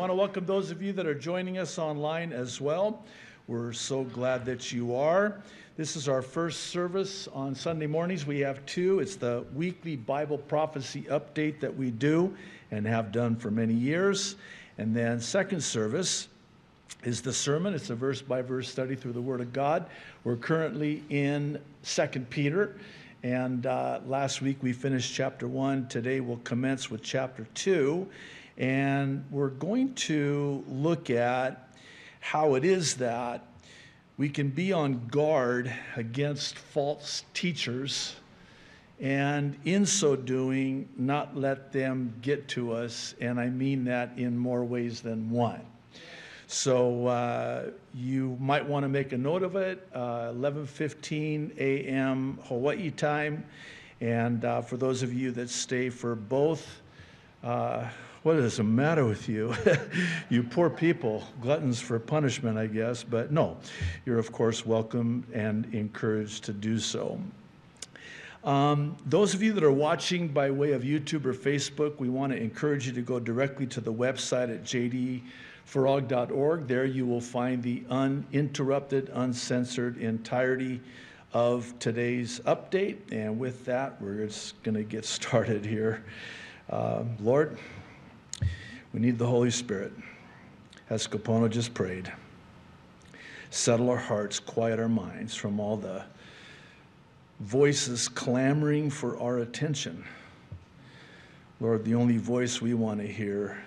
I want to welcome those of you that are joining us online as well. We're so glad that you are. This is our first service on Sunday mornings. We have two. It's the weekly Bible prophecy update that we do and have done for many years. And then, second service is the sermon. It's a verse by verse study through the Word of God. We're currently in Second Peter. And uh, last week we finished chapter one. Today we'll commence with chapter two. And we're going to look at how it is that we can be on guard against false teachers and in so doing, not let them get to us. And I mean that in more ways than one. So uh, you might want to make a note of it. Uh, 11:15 a.m. Hawaii time, and uh, for those of you that stay for both, uh, what is the matter with you? you poor people, gluttons for punishment, I guess. But no, you're of course welcome and encouraged to do so. Um, those of you that are watching by way of YouTube or Facebook, we want to encourage you to go directly to the website at jdfarag.org. There you will find the uninterrupted, uncensored entirety of today's update. And with that, we're just going to get started here. Uh, Lord, we need the Holy Spirit. As Kapono just prayed, settle our hearts, quiet our minds from all the voices clamoring for our attention. Lord, the only voice we want to hear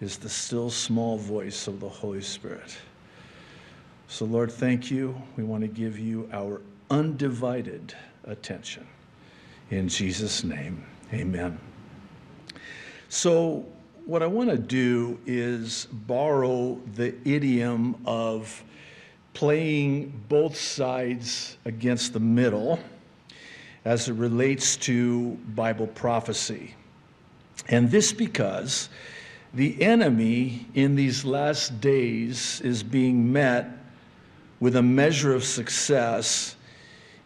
is the still small voice of the Holy Spirit. So, Lord, thank you. We want to give you our undivided attention. In Jesus' name, amen. So, what I want to do is borrow the idiom of playing both sides against the middle as it relates to Bible prophecy. And this because the enemy in these last days is being met with a measure of success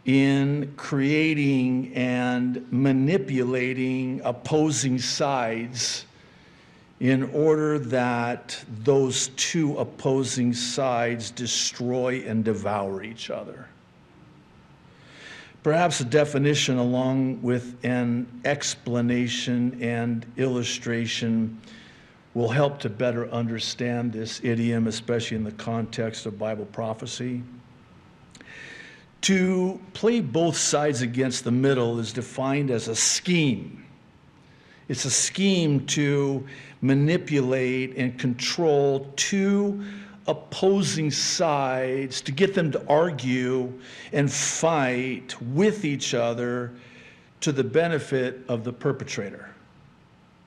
in creating and manipulating opposing sides in order that those two opposing sides destroy and devour each other. Perhaps a definition along with an explanation and illustration will help to better understand this idiom, especially in the context of Bible prophecy. To play both sides against the middle is defined as a scheme. It's a scheme to manipulate and control two opposing sides to get them to argue and fight with each other to the benefit of the perpetrator.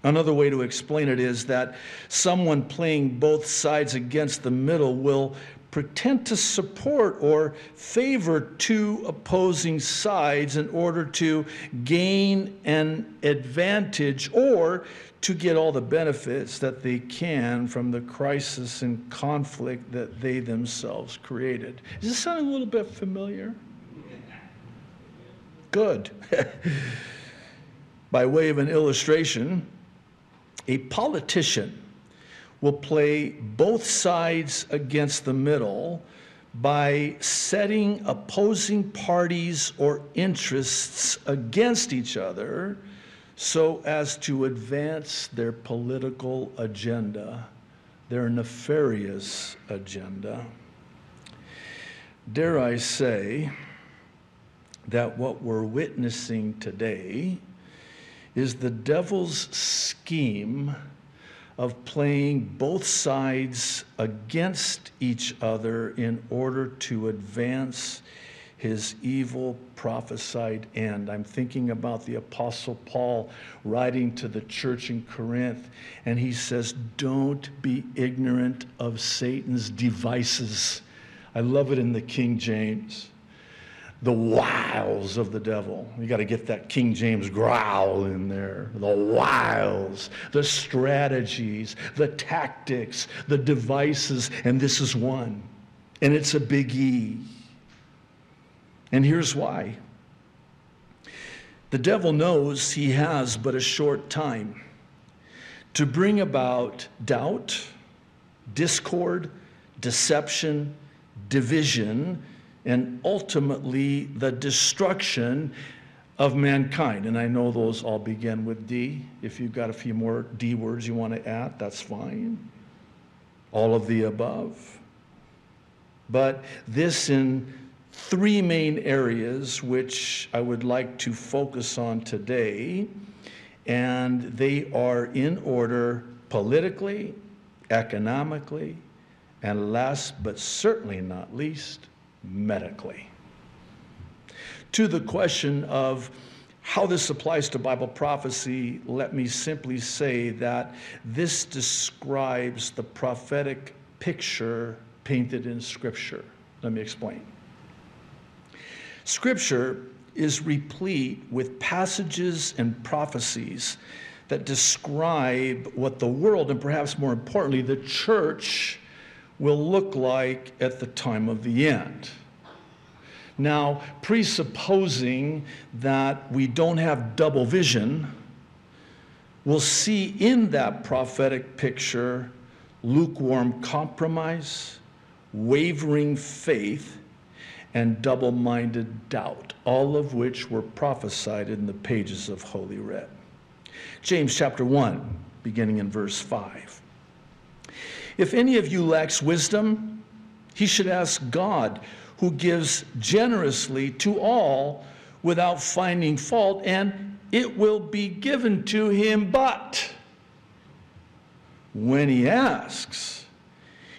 Another way to explain it is that someone playing both sides against the middle will pretend to support or favor two opposing sides in order to gain an advantage or to get all the benefits that they can from the crisis and conflict that they themselves created. Is this sounding a little bit familiar? Good. By way of an illustration, a politician will play both sides against the middle by setting opposing parties or interests against each other so as to advance their political agenda, their nefarious agenda. Dare I say that what we're witnessing today is the devil's scheme of playing both sides against each other in order to advance his evil prophesied end. I'm thinking about the Apostle Paul writing to the church in Corinth, and he says, Don't be ignorant of Satan's devices. I love it in the King James the wiles of the devil. You got to get that King James growl in there. The wiles, the strategies, the tactics, the devices, and this is one. And it's a big E. And here's why the devil knows he has but a short time to bring about doubt, discord, deception, division, and ultimately the destruction of mankind. And I know those all begin with D. If you've got a few more D words you want to add, that's fine. All of the above. But this in three main areas which I would like to focus on today. And they are in order politically, economically, and last but certainly not least, medically. To the question of how this applies to Bible prophecy, let me simply say that this describes the prophetic picture painted in Scripture. Let me explain. Scripture is replete with passages and prophecies that describe what the world, and perhaps more importantly, the church, will look like at the time of the end. Now, presupposing that we don't have double vision, we'll see in that prophetic picture lukewarm compromise, wavering faith, and double minded doubt, all of which were prophesied in the pages of Holy Writ. James chapter 1, beginning in verse 5. If any of you lacks wisdom, he should ask God, who gives generously to all without finding fault, and it will be given to him. But when he asks,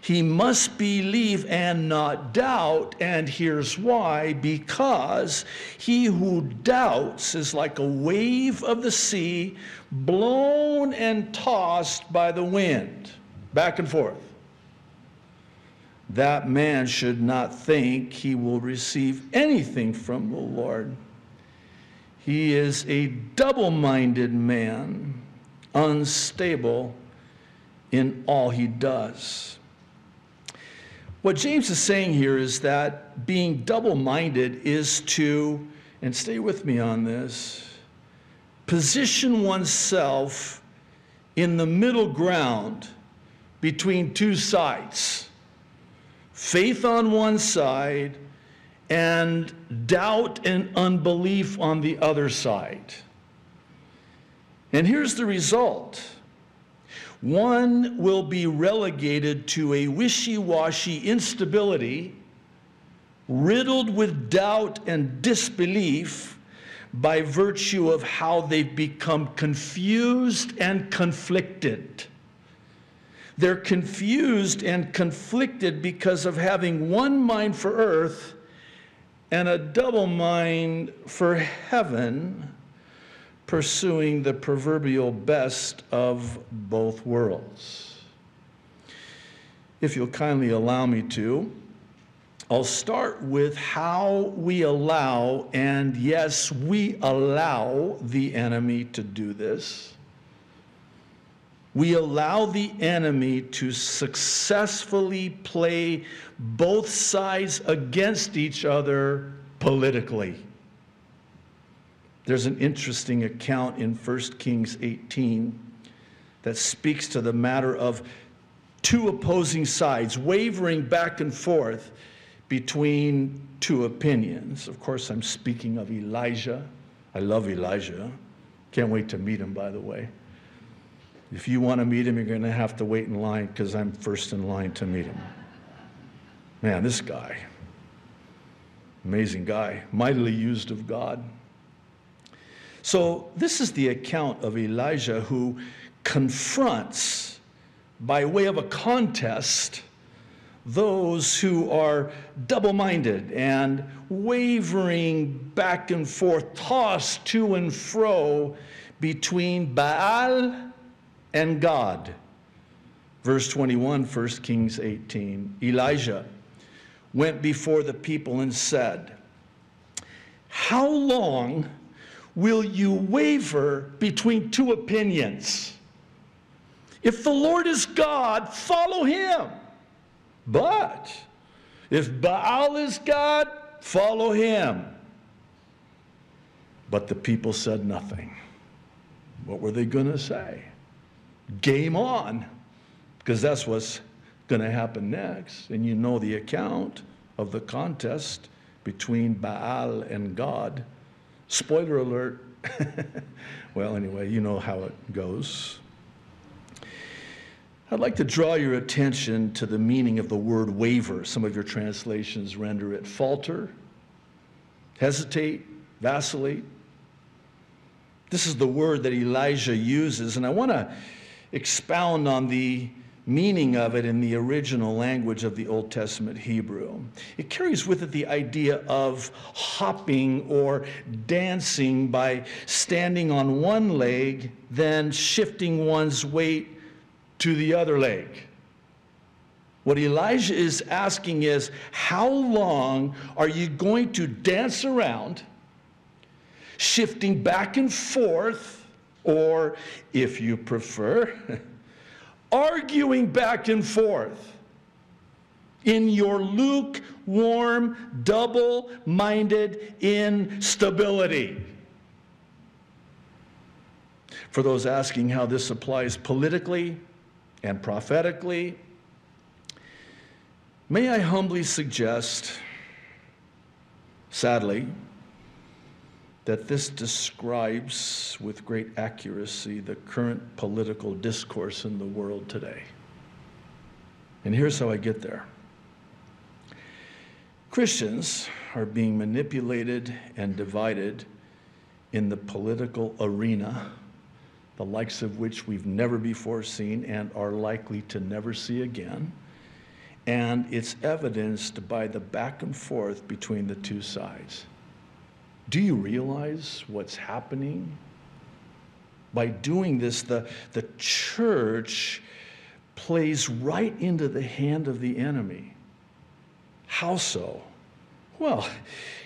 he must believe and not doubt. And here's why because he who doubts is like a wave of the sea, blown and tossed by the wind back and forth. That man should not think he will receive anything from the Lord. He is a double minded man, unstable in all he does. What James is saying here is that being double minded is to, and stay with me on this, position oneself in the middle ground between two sides faith on one side and doubt and unbelief on the other side. And here's the result one will be relegated to a wishy washy instability, riddled with doubt and disbelief by virtue of how they've become confused and conflicted. They're confused and conflicted because of having one mind for earth and a double mind for heaven, pursuing the proverbial best of both worlds. If you'll kindly allow me to, I'll start with how we allow, and yes, we allow the enemy to do this we allow the enemy to successfully play both sides against each other politically. There's an interesting account in 1 Kings 18 that speaks to the matter of two opposing sides wavering back and forth between two opinions. Of course, I'm speaking of Elijah. I love Elijah. Can't wait to meet him, by the way. If you want to meet him, you're going to have to wait in line because I'm first in line to meet him. Man, this guy, amazing guy, mightily used of God. So, this is the account of Elijah who confronts, by way of a contest, those who are double minded and wavering back and forth, tossed to and fro between Baal and God. Verse 21, 1 Kings 18. Elijah went before the people and said, How long will you waver between two opinions? If the Lord is God, follow him. But if Baal is God, follow him. But the people said nothing. What were they going to say? Game on, because that's what's going to happen next. And you know the account of the contest between Baal and God. Spoiler alert. well, anyway, you know how it goes. I'd like to draw your attention to the meaning of the word waver. Some of your translations render it falter, hesitate, vacillate. This is the word that Elijah uses, and I want to expound on the meaning of it in the original language of the Old Testament Hebrew. It carries with it the idea of hopping or dancing by standing on one leg, then shifting one's weight to the other leg. What Elijah is asking is, how long are you going to dance around, shifting back and forth, or if you prefer, arguing back and forth in your lukewarm, double minded instability? For those asking how this applies politically, and prophetically. May I humbly suggest, sadly, that this describes with great accuracy the current political discourse in the world today. And here's how I get there Christians are being manipulated and divided in the political arena the likes of which we've never before seen and are likely to never see again. And it's evidenced by the back and forth between the two sides. Do you realize what's happening? By doing this, the, the church plays right into the hand of the enemy. How so? Well,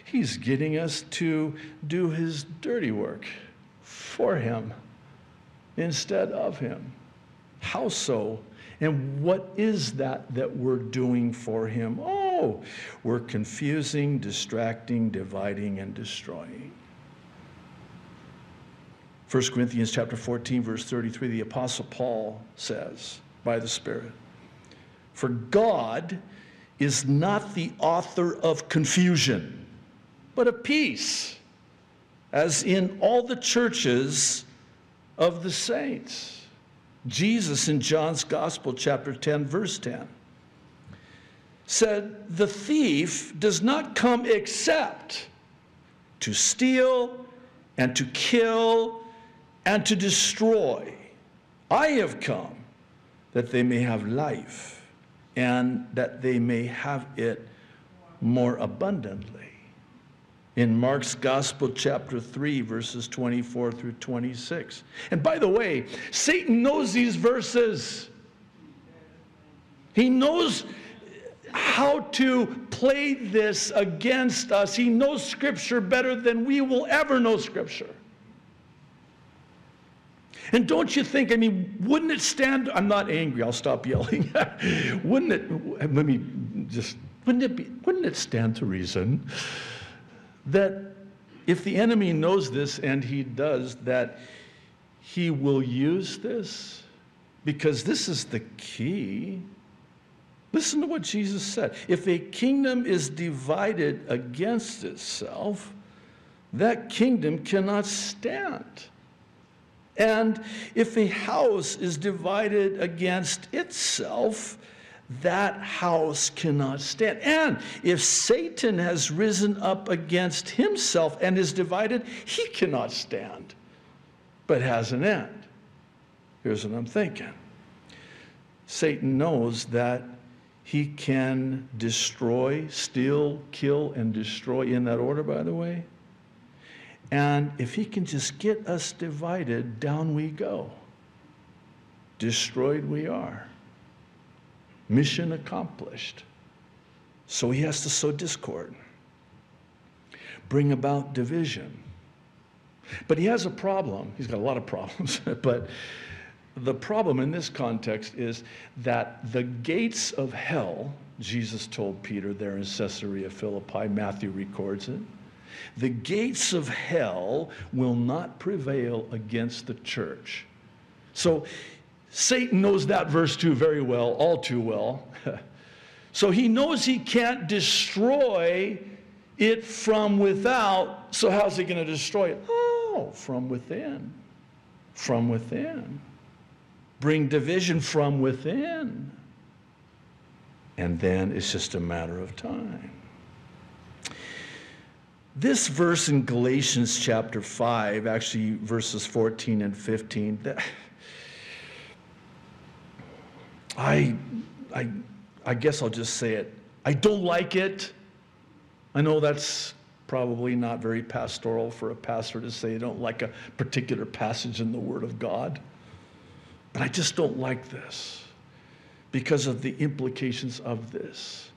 he's getting us to do his dirty work for him instead of him. How so? And what is that that we're doing for him? Oh, Oh, we're confusing, distracting, dividing, and destroying. 1 Corinthians chapter 14 verse 33 the apostle Paul says by the spirit for God is not the author of confusion but of peace as in all the churches of the saints. Jesus in John's Gospel, chapter 10, verse 10, said, The thief does not come except to steal and to kill and to destroy. I have come that they may have life and that they may have it more abundantly in Mark's Gospel, chapter 3, verses 24 through 26. And by the way, Satan knows these verses. He knows how to play this against us. He knows Scripture better than we will ever know Scripture. And don't you think, I mean, wouldn't it stand, I'm not angry, I'll stop yelling. wouldn't it, let me just, wouldn't it be, wouldn't it stand to reason that if the enemy knows this, and he does, that he will use this because this is the key. Listen to what Jesus said. If a kingdom is divided against itself, that kingdom cannot stand. And if a house is divided against itself, that house cannot stand. And if Satan has risen up against himself and is divided, he cannot stand, but has an end. Here's what I'm thinking Satan knows that he can destroy, steal, kill, and destroy in that order, by the way. And if he can just get us divided, down we go. Destroyed we are. Mission accomplished. So he has to sow discord, bring about division. But he has a problem. He's got a lot of problems. but the problem in this context is that the gates of hell, Jesus told Peter there in Caesarea Philippi, Matthew records it, the gates of hell will not prevail against the church. So Satan knows that verse too very well, all too well. so he knows he can't destroy it from without. So, how's he going to destroy it? Oh, from within. From within. Bring division from within. And then it's just a matter of time. This verse in Galatians chapter 5, actually verses 14 and 15, that, I, I, I guess I'll just say it. I don't like it. I know that's probably not very pastoral for a pastor to say, I don't like a particular passage in the Word of God. But I just don't like this because of the implications of this.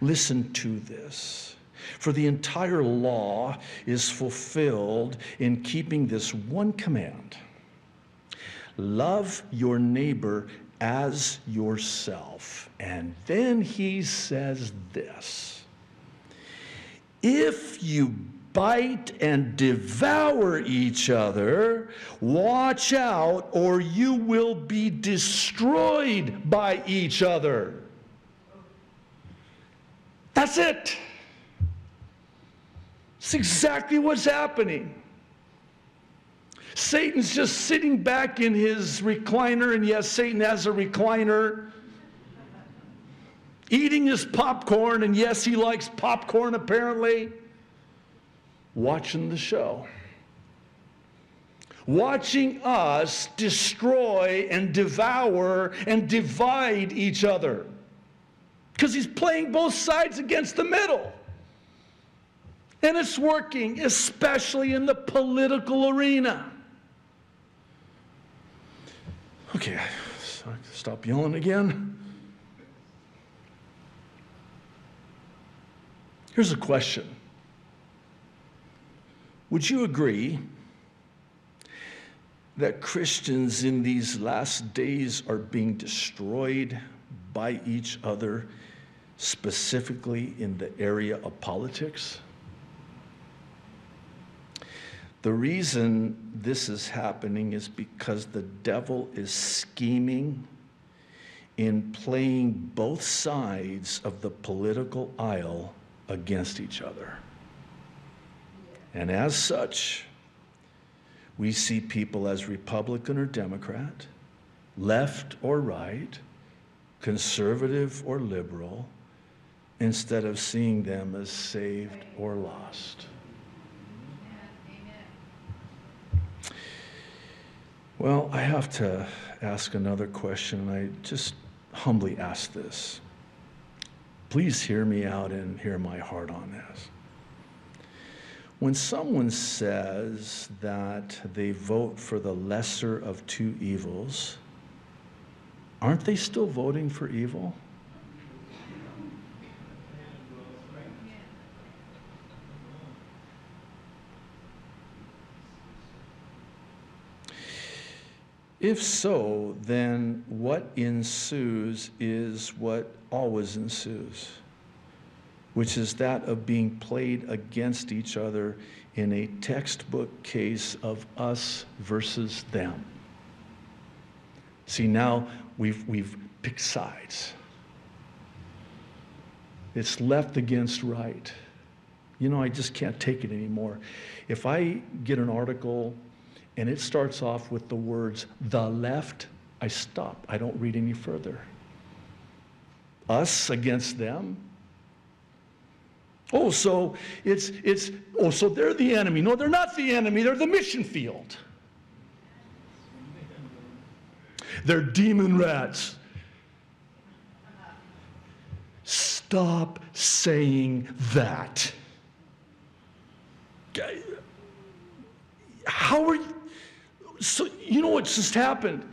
Listen to this. For the entire law is fulfilled in keeping this one command love your neighbor as yourself. And then he says this If you bite and devour each other, watch out, or you will be destroyed by each other. That's it. It's exactly what's happening. Satan's just sitting back in his recliner, and yes, Satan has a recliner, eating his popcorn, and yes, he likes popcorn apparently, watching the show. Watching us destroy and devour and divide each other. Because he's playing both sides against the middle. And it's working, especially in the political arena. Okay, stop yelling again. Here's a question Would you agree that Christians in these last days are being destroyed by each other, specifically in the area of politics? The reason this is happening is because the devil is scheming in playing both sides of the political aisle against each other. And as such, we see people as Republican or Democrat, left or right, conservative or liberal, instead of seeing them as saved or lost. Well, I have to ask another question. And I just humbly ask this. Please hear me out and hear my heart on this. When someone says that they vote for the lesser of two evils, aren't they still voting for evil? If so, then what ensues is what always ensues, which is that of being played against each other in a textbook case of us versus them. See, now we've, we've picked sides. It's left against right. You know, I just can't take it anymore. If I get an article and it starts off with the words, the left, I stop. I don't read any further. Us against them. Oh, so it's, it's, oh, so they're the enemy. No, they're not the enemy, they're the mission field. They're demon rats. Stop saying that. How are you? So, you know what's just happened?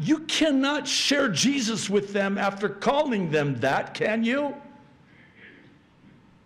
You cannot share Jesus with them after calling them that, can you?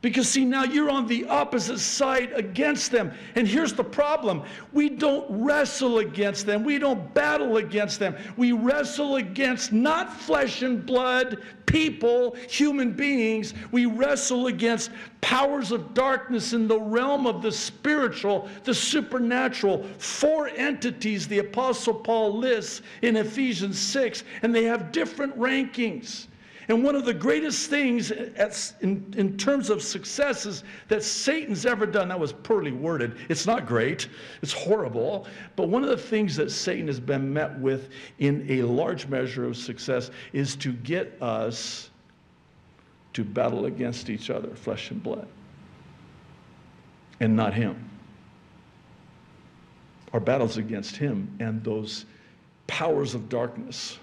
Because, see, now you're on the opposite side against them. And here's the problem we don't wrestle against them, we don't battle against them. We wrestle against not flesh and blood, people, human beings. We wrestle against powers of darkness in the realm of the spiritual, the supernatural. Four entities the Apostle Paul lists in Ephesians 6, and they have different rankings. And one of the greatest things in, in terms of successes that Satan's ever done, that was poorly worded. It's not great, it's horrible. But one of the things that Satan has been met with in a large measure of success is to get us to battle against each other, flesh and blood, and not him. Our battles against him and those powers of darkness,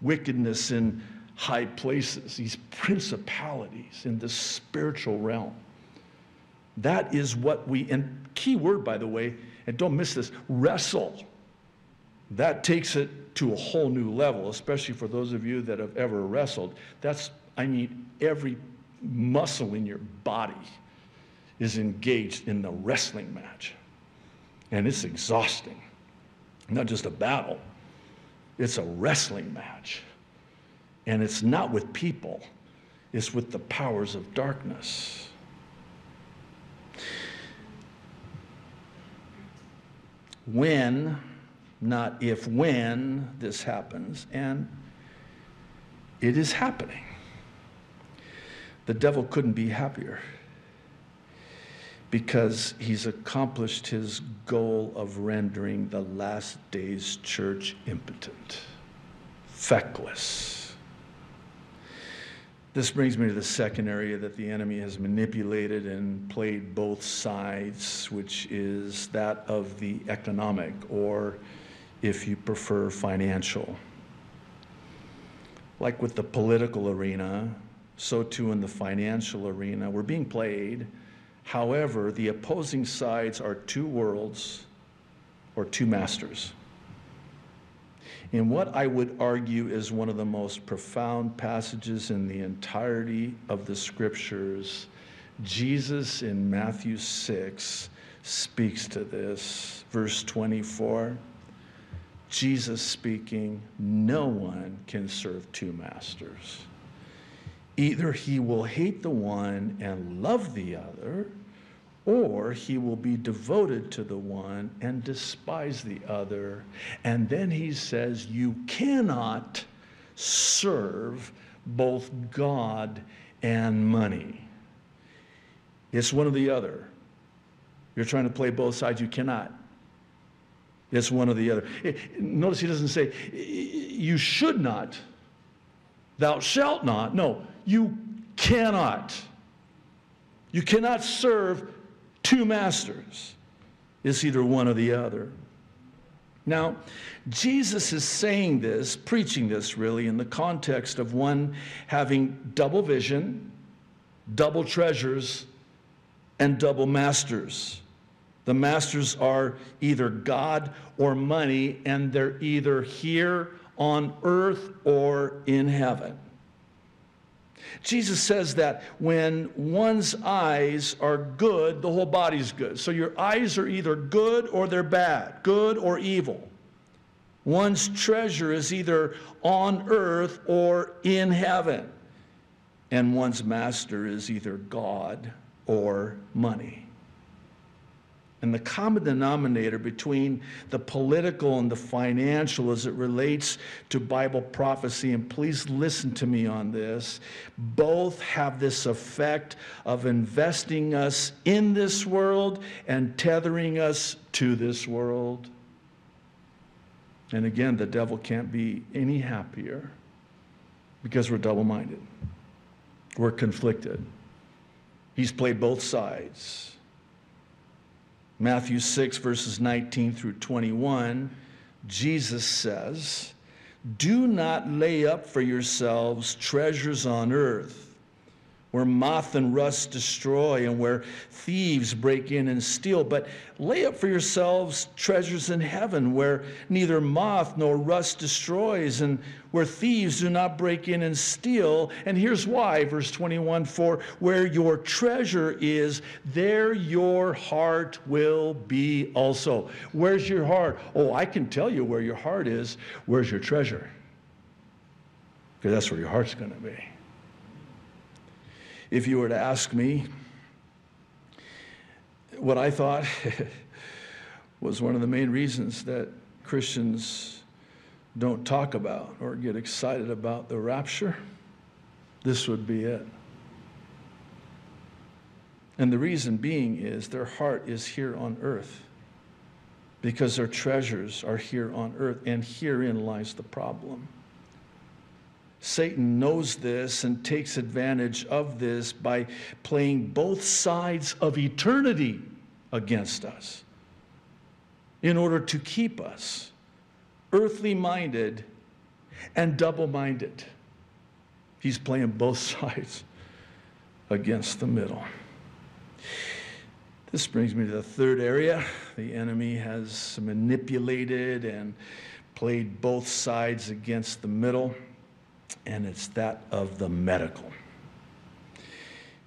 wickedness in high places, these principalities in the spiritual realm. That is what we, and key word, by the way, and don't miss this wrestle. That takes it to a whole new level, especially for those of you that have ever wrestled. That's, I mean, every muscle in your body is engaged in the wrestling match. And it's exhausting. Not just a battle, it's a wrestling match. And it's not with people, it's with the powers of darkness. When, not if, when this happens, and it is happening. The devil couldn't be happier because he's accomplished his goal of rendering the last days church impotent, feckless. This brings me to the second area that the enemy has manipulated and played both sides, which is that of the economic, or if you prefer, financial. Like with the political arena, so too in the financial arena. We're being played. However, the opposing sides are two worlds or two masters in what I would argue is one of the most profound passages in the entirety of the scriptures. Jesus in Matthew 6 speaks to this. Verse 24 Jesus speaking, No one can serve two masters. Either he will hate the one and love the other or he will be devoted to the one and despise the other. And then he says, You cannot serve both God and money. It's one or the other. You're trying to play both sides, you cannot. It's one or the other. Notice he doesn't say, You should not, thou shalt not. No, you cannot. You cannot serve two masters. It's either one or the other. Now, Jesus is saying this, preaching this really, in the context of one having double vision, double treasures, and double masters. The masters are either God or money, and they're either here on earth or in heaven. Jesus says that when one's eyes are good, the whole body's good. So your eyes are either good or they're bad, good or evil. One's treasure is either on earth or in heaven. And one's master is either God or money. And the common denominator between the political and the financial as it relates to Bible prophecy, and please listen to me on this, both have this effect of investing us in this world and tethering us to this world. And again, the devil can't be any happier because we're double minded, we're conflicted. He's played both sides. Matthew 6, verses 19 through 21, Jesus says, Do not lay up for yourselves treasures on earth, where moth and rust destroy and where thieves break in and steal. But lay up for yourselves treasures in heaven where neither moth nor rust destroys and where thieves do not break in and steal. And here's why, verse 21 For where your treasure is, there your heart will be also. Where's your heart? Oh, I can tell you where your heart is. Where's your treasure? Because that's where your heart's going to be. If you were to ask me what I thought was one of the main reasons that Christians don't talk about or get excited about the rapture, this would be it. And the reason being is their heart is here on earth because their treasures are here on earth, and herein lies the problem. Satan knows this and takes advantage of this by playing both sides of eternity against us in order to keep us earthly minded and double minded. He's playing both sides against the middle. This brings me to the third area. The enemy has manipulated and played both sides against the middle and it's that of the medical.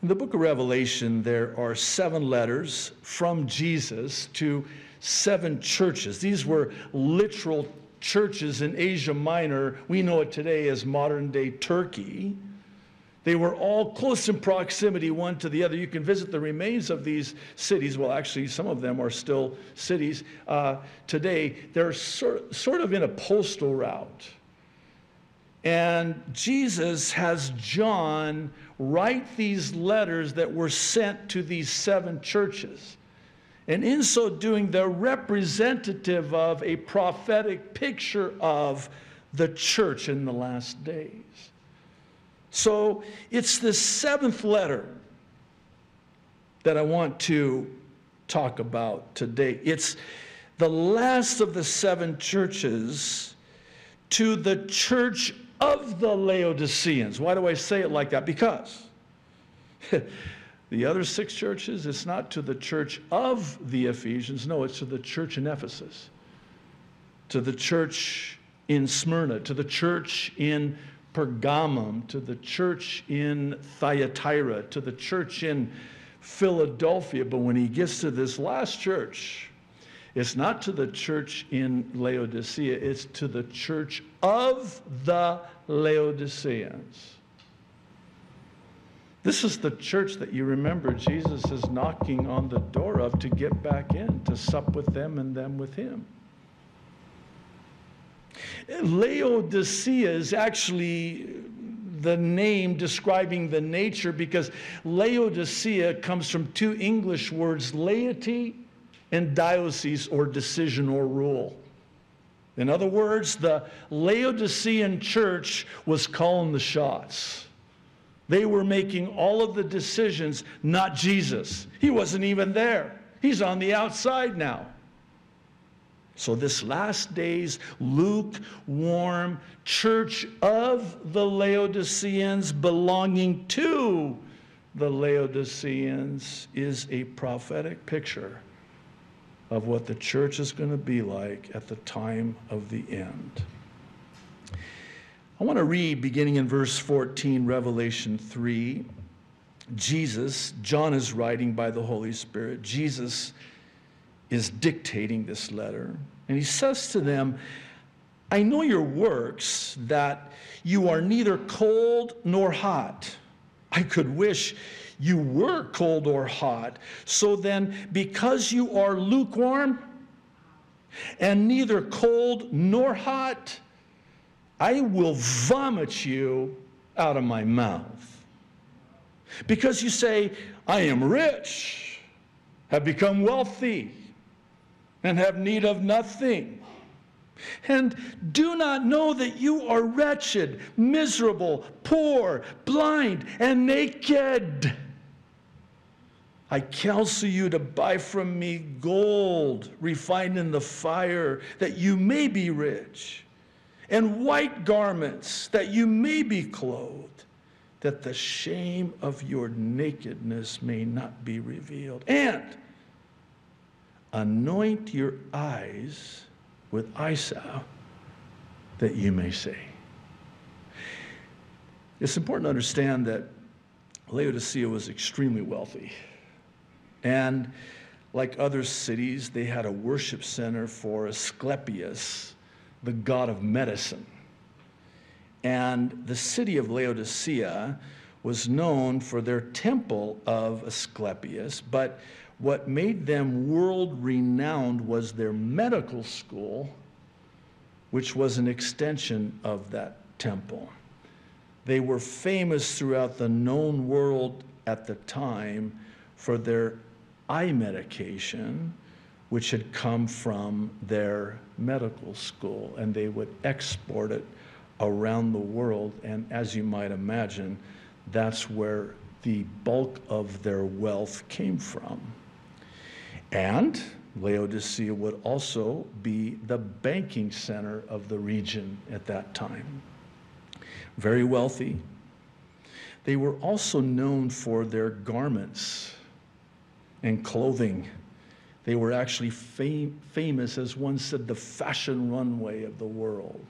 In the book of Revelation, there are seven letters from Jesus to seven churches. These were literal churches in Asia Minor. We know it today as modern day Turkey. They were all close in proximity one to the other. You can visit the remains of these cities. Well, actually, some of them are still cities uh, today. They're sort, sort of in a postal route. And Jesus has John write these letters that were sent to these seven churches. And in so doing, they're representative of a prophetic picture of the church in the last days. So it's the seventh letter that I want to talk about today. It's the last of the seven churches to the church of the Laodiceans. Why do I say it like that? Because the other six churches, it's not to the church of the Ephesians, no, it's to the church in Ephesus, to the church in Smyrna, to the church in Pergamum, to the church in Thyatira, to the church in Philadelphia. But when he gets to this last church, it's not to the church in Laodicea, it's to the church of the Laodiceans. This is the church that you remember Jesus is knocking on the door of to get back in, to sup with them and them with him. Laodicea is actually the name describing the nature because Laodicea comes from two English words, laity and diocese or decision or rule. In other words, the Laodicean church was calling the shots. They were making all of the decisions, not Jesus. He wasn't even there, he's on the outside now. So, this last days, lukewarm church of the Laodiceans belonging to the Laodiceans is a prophetic picture of what the church is going to be like at the time of the end. I want to read beginning in verse 14, Revelation 3. Jesus, John is writing by the Holy Spirit. Jesus is dictating this letter. And he says to them, I know your works, that you are neither cold nor hot. I could wish you were cold or hot. So then, because you are lukewarm and neither cold nor hot, I will vomit you out of my mouth. Because you say, I am rich, have become wealthy, and have need of nothing and do not know that you are wretched, miserable, poor, blind, and naked. I counsel you to buy from me gold refined in the fire, that you may be rich, and white garments, that you may be clothed that the shame of your nakedness may not be revealed. And anoint your eyes with eye that you may see. It's important to understand that Laodicea was extremely wealthy. And like other cities, they had a worship center for Asclepius, the god of medicine. And the city of Laodicea was known for their temple of Asclepius, but what made them world renowned was their medical school, which was an extension of that temple. They were famous throughout the known world at the time for their eye medication, which had come from their medical school, and they would export it around the world. And as you might imagine, that's where the bulk of their wealth came from. And Laodicea would also be the banking center of the region at that time. Very wealthy. They were also known for their garments and clothing. They were actually fam- famous, as one said, the fashion runway of the world.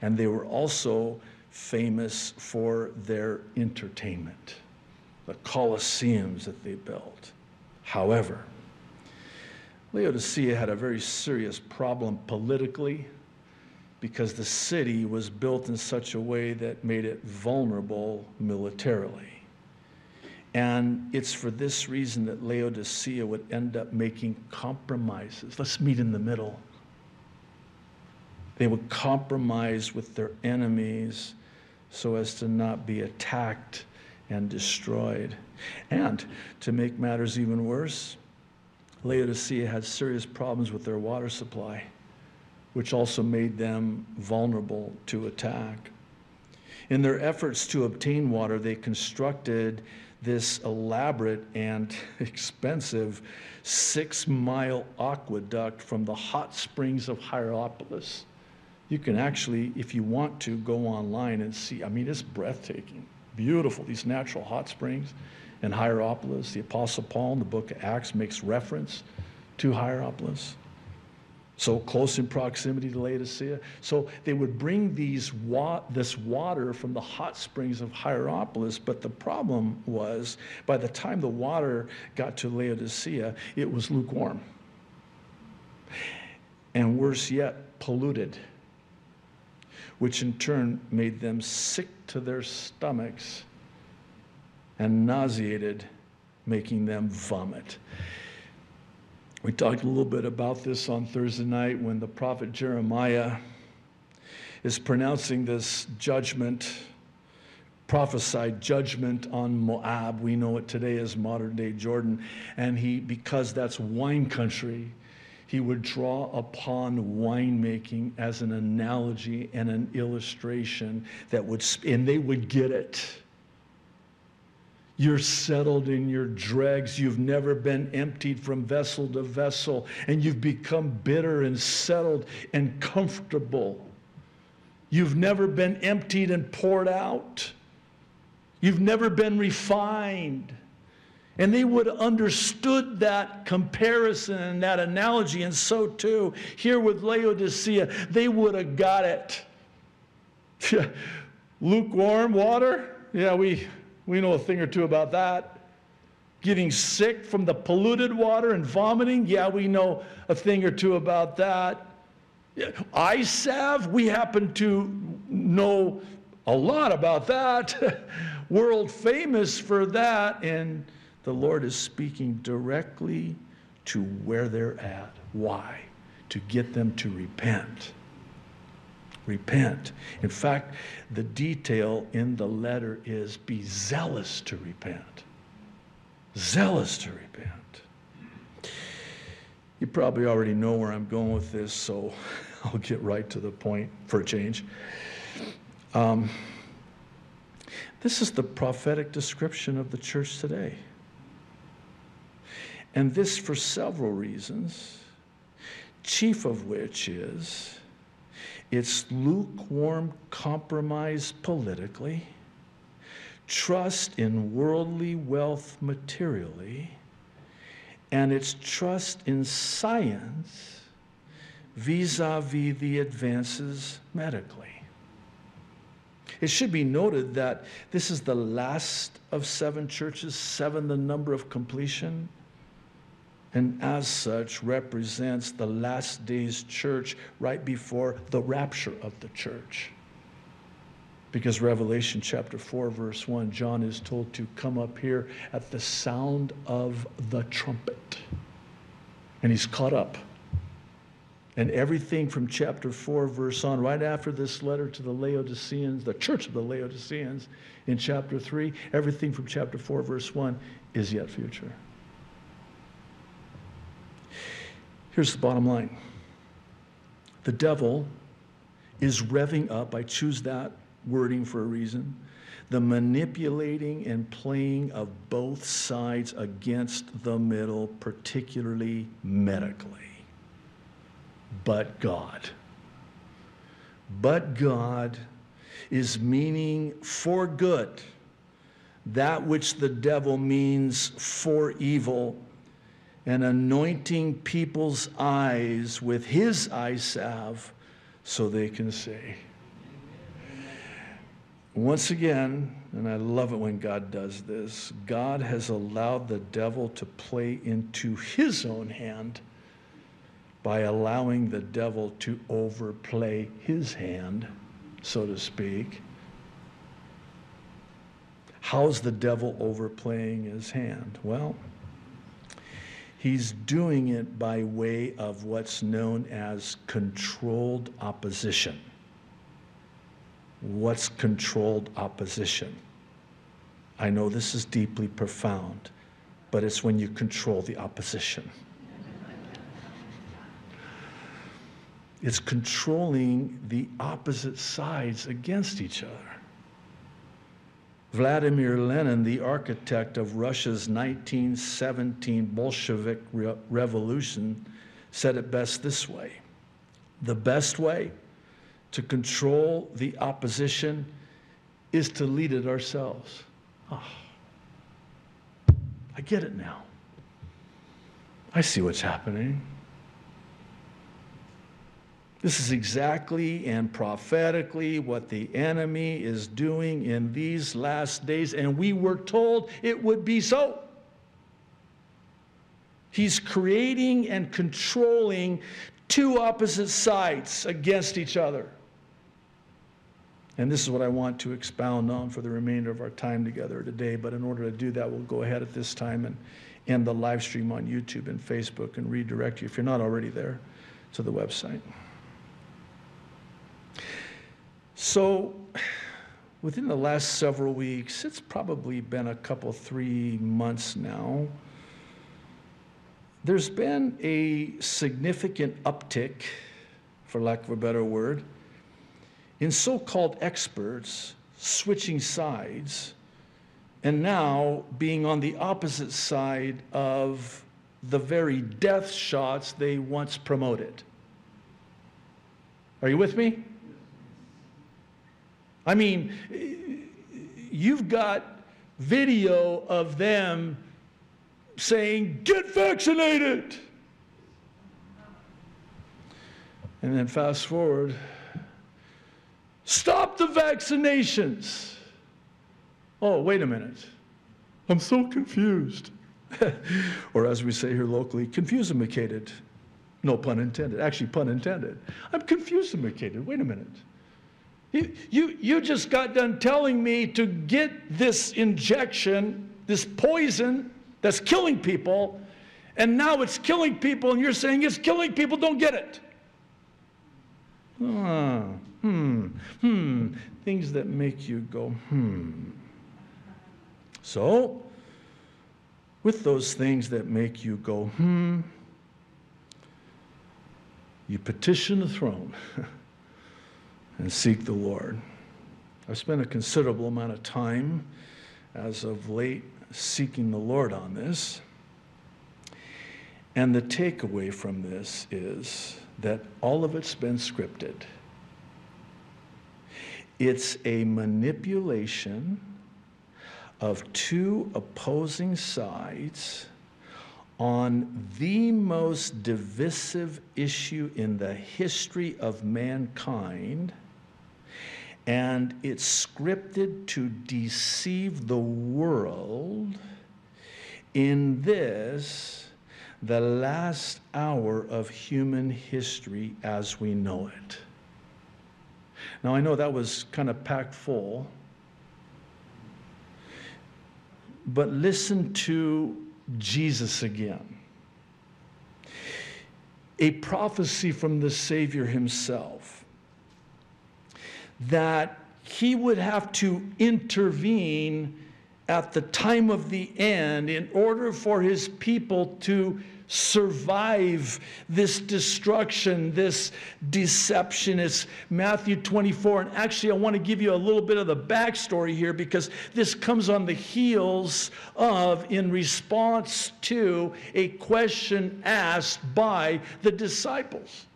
And they were also famous for their entertainment, the Colosseums that they built. However, Laodicea had a very serious problem politically because the city was built in such a way that made it vulnerable militarily. And it's for this reason that Laodicea would end up making compromises. Let's meet in the middle. They would compromise with their enemies so as to not be attacked and destroyed. And to make matters even worse, Laodicea had serious problems with their water supply, which also made them vulnerable to attack. In their efforts to obtain water, they constructed this elaborate and expensive six mile aqueduct from the hot springs of Hierapolis. You can actually, if you want to, go online and see. I mean, it's breathtaking, beautiful, these natural hot springs in Hierapolis. The Apostle Paul in the book of Acts makes reference to Hierapolis so close in proximity to Laodicea. So they would bring these wa- this water from the hot springs of Hierapolis, but the problem was by the time the water got to Laodicea, it was lukewarm. And worse yet, polluted, which in turn made them sick to their stomachs and nauseated, making them vomit. We talked a little bit about this on Thursday night when the prophet Jeremiah is pronouncing this judgment, prophesied judgment on Moab. We know it today as modern day Jordan. And he, because that's wine country, he would draw upon winemaking as an analogy and an illustration that would, and they would get it you're settled in your dregs. You've never been emptied from vessel to vessel, and you've become bitter and settled and comfortable. You've never been emptied and poured out. You've never been refined. And they would have understood that comparison and that analogy, and so too here with Laodicea, they would have got it. Lukewarm water? Yeah, we we know a thing or two about that. Getting sick from the polluted water and vomiting, yeah, we know a thing or two about that. Eye salve, we happen to know a lot about that. World famous for that. And the Lord is speaking directly to where they're at. Why? To get them to repent repent. In fact, the detail in the letter is be zealous to repent. Zealous to repent. You probably already know where I'm going with this, so I'll get right to the point for a change. Um, this is the prophetic description of the church today. And this for several reasons, chief of which is it's lukewarm compromise politically trust in worldly wealth materially and its trust in science vis a vis the advances medically. It should be noted that this is the last of seven churches, seven the number of completion, and as such represents the last days church right before the rapture of the church. Because Revelation chapter 4, verse 1, John is told to come up here at the sound of the trumpet. And he's caught up. And everything from chapter 4, verse on, right after this letter to the Laodiceans, the church of the Laodiceans, in chapter 3, everything from chapter 4, verse 1 is yet future. Here's the bottom line the devil is revving up, I choose that wording for a reason. The manipulating and playing of both sides against the middle, particularly medically. But God. But God is meaning for good that which the devil means for evil and anointing people's eyes with his eye salve so they can see. Once again, and I love it when God does this, God has allowed the devil to play into his own hand by allowing the devil to overplay his hand, so to speak. How's the devil overplaying his hand? Well, he's doing it by way of what's known as controlled opposition. What's controlled opposition? I know this is deeply profound, but it's when you control the opposition. it's controlling the opposite sides against each other. Vladimir Lenin, the architect of Russia's 1917 Bolshevik re- revolution, said it best this way The best way to control the opposition is to lead it ourselves. Oh, I get it now. I see what's happening. This is exactly and prophetically what the enemy is doing in these last days, and we were told it would be so. He's creating and controlling two opposite sides against each other. And this is what I want to expound on for the remainder of our time together today. But in order to do that, we'll go ahead at this time and end the live stream on YouTube and Facebook and redirect you, if you're not already there, to the website. So, within the last several weeks, it's probably been a couple, three months now, there's been a significant uptick, for lack of a better word, in so called experts switching sides and now being on the opposite side of the very death shots they once promoted. Are you with me? I mean, you've got video of them saying, Get vaccinated! And then fast forward Stop the vaccinations. Oh, wait a minute. I'm so confused. or as we say here locally, confusimacated. No pun intended. Actually, pun intended. I'm confusimacated. Wait a minute. You, you, you just got done telling me to get this injection, this poison that's killing people, and now it's killing people, and you're saying it's killing people, don't get it. Ah hmm, hmm, things that make you go, hmm. So, with those things that make you go, hmm, you petition the throne and seek the Lord. I've spent a considerable amount of time as of late seeking the Lord on this. And the takeaway from this is that all of it's been scripted. It's a manipulation of two opposing sides on the most divisive issue in the history of mankind, and it's scripted to deceive the world in this, the last hour of human history as we know it. Now, I know that was kind of packed full, but listen to Jesus again. A prophecy from the Savior himself that he would have to intervene at the time of the end in order for his people to survive this destruction, this deception. It's Matthew 24. And actually, I want to give you a little bit of the backstory here because this comes on the heels of, in response to, a question asked by the disciples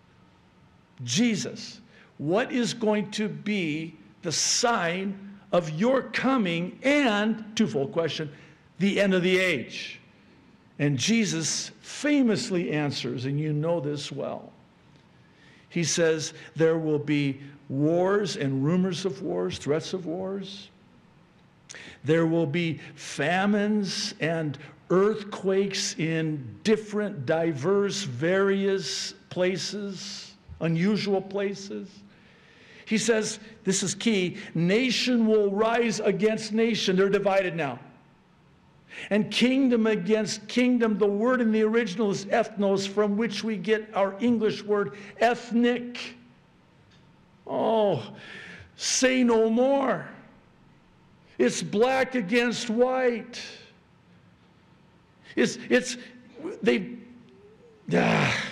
Jesus, what is going to be the sign of your coming and, twofold question, the end of the age? And Jesus famously answers, and you know this well. He says, There will be wars and rumors of wars, threats of wars. There will be famines and earthquakes in different, diverse, various places, unusual places. He says, This is key nation will rise against nation. They're divided now. And kingdom against kingdom, the word in the original is ethnos, from which we get our English word ethnic. Oh, say no more. It's black against white. It's, it's, they, ah.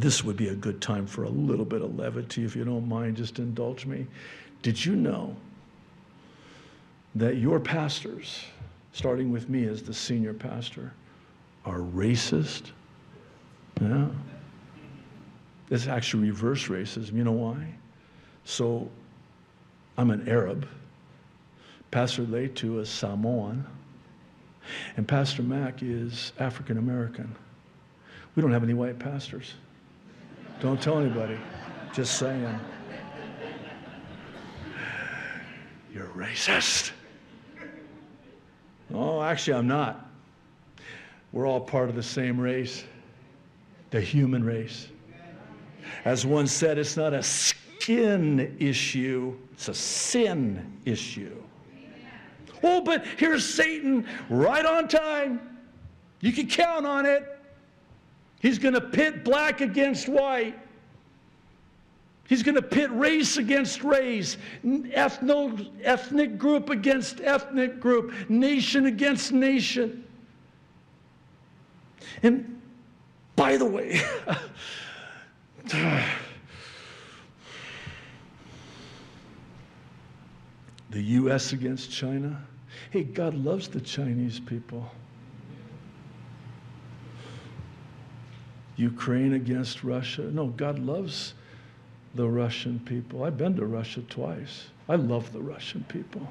This would be a good time for a little bit of levity, if you don't mind, just indulge me. Did you know that your pastors, starting with me as the senior pastor, are racist. Yeah. It's actually reverse racism. You know why? So I'm an Arab. Pastor Letu is Samoan. And Pastor Mac is African American. We don't have any white pastors. Don't tell anybody. Just saying. You're racist. Oh, actually, I'm not. We're all part of the same race, the human race. As one said, it's not a skin issue, it's a sin issue. Oh, but here's Satan right on time. You can count on it. He's going to pit black against white. He's going to pit race against race, ethno, ethnic group against ethnic group, nation against nation. And by the way, the U.S. against China. Hey, God loves the Chinese people. Ukraine against Russia. No, God loves the Russian people. I've been to Russia twice. I love the Russian people.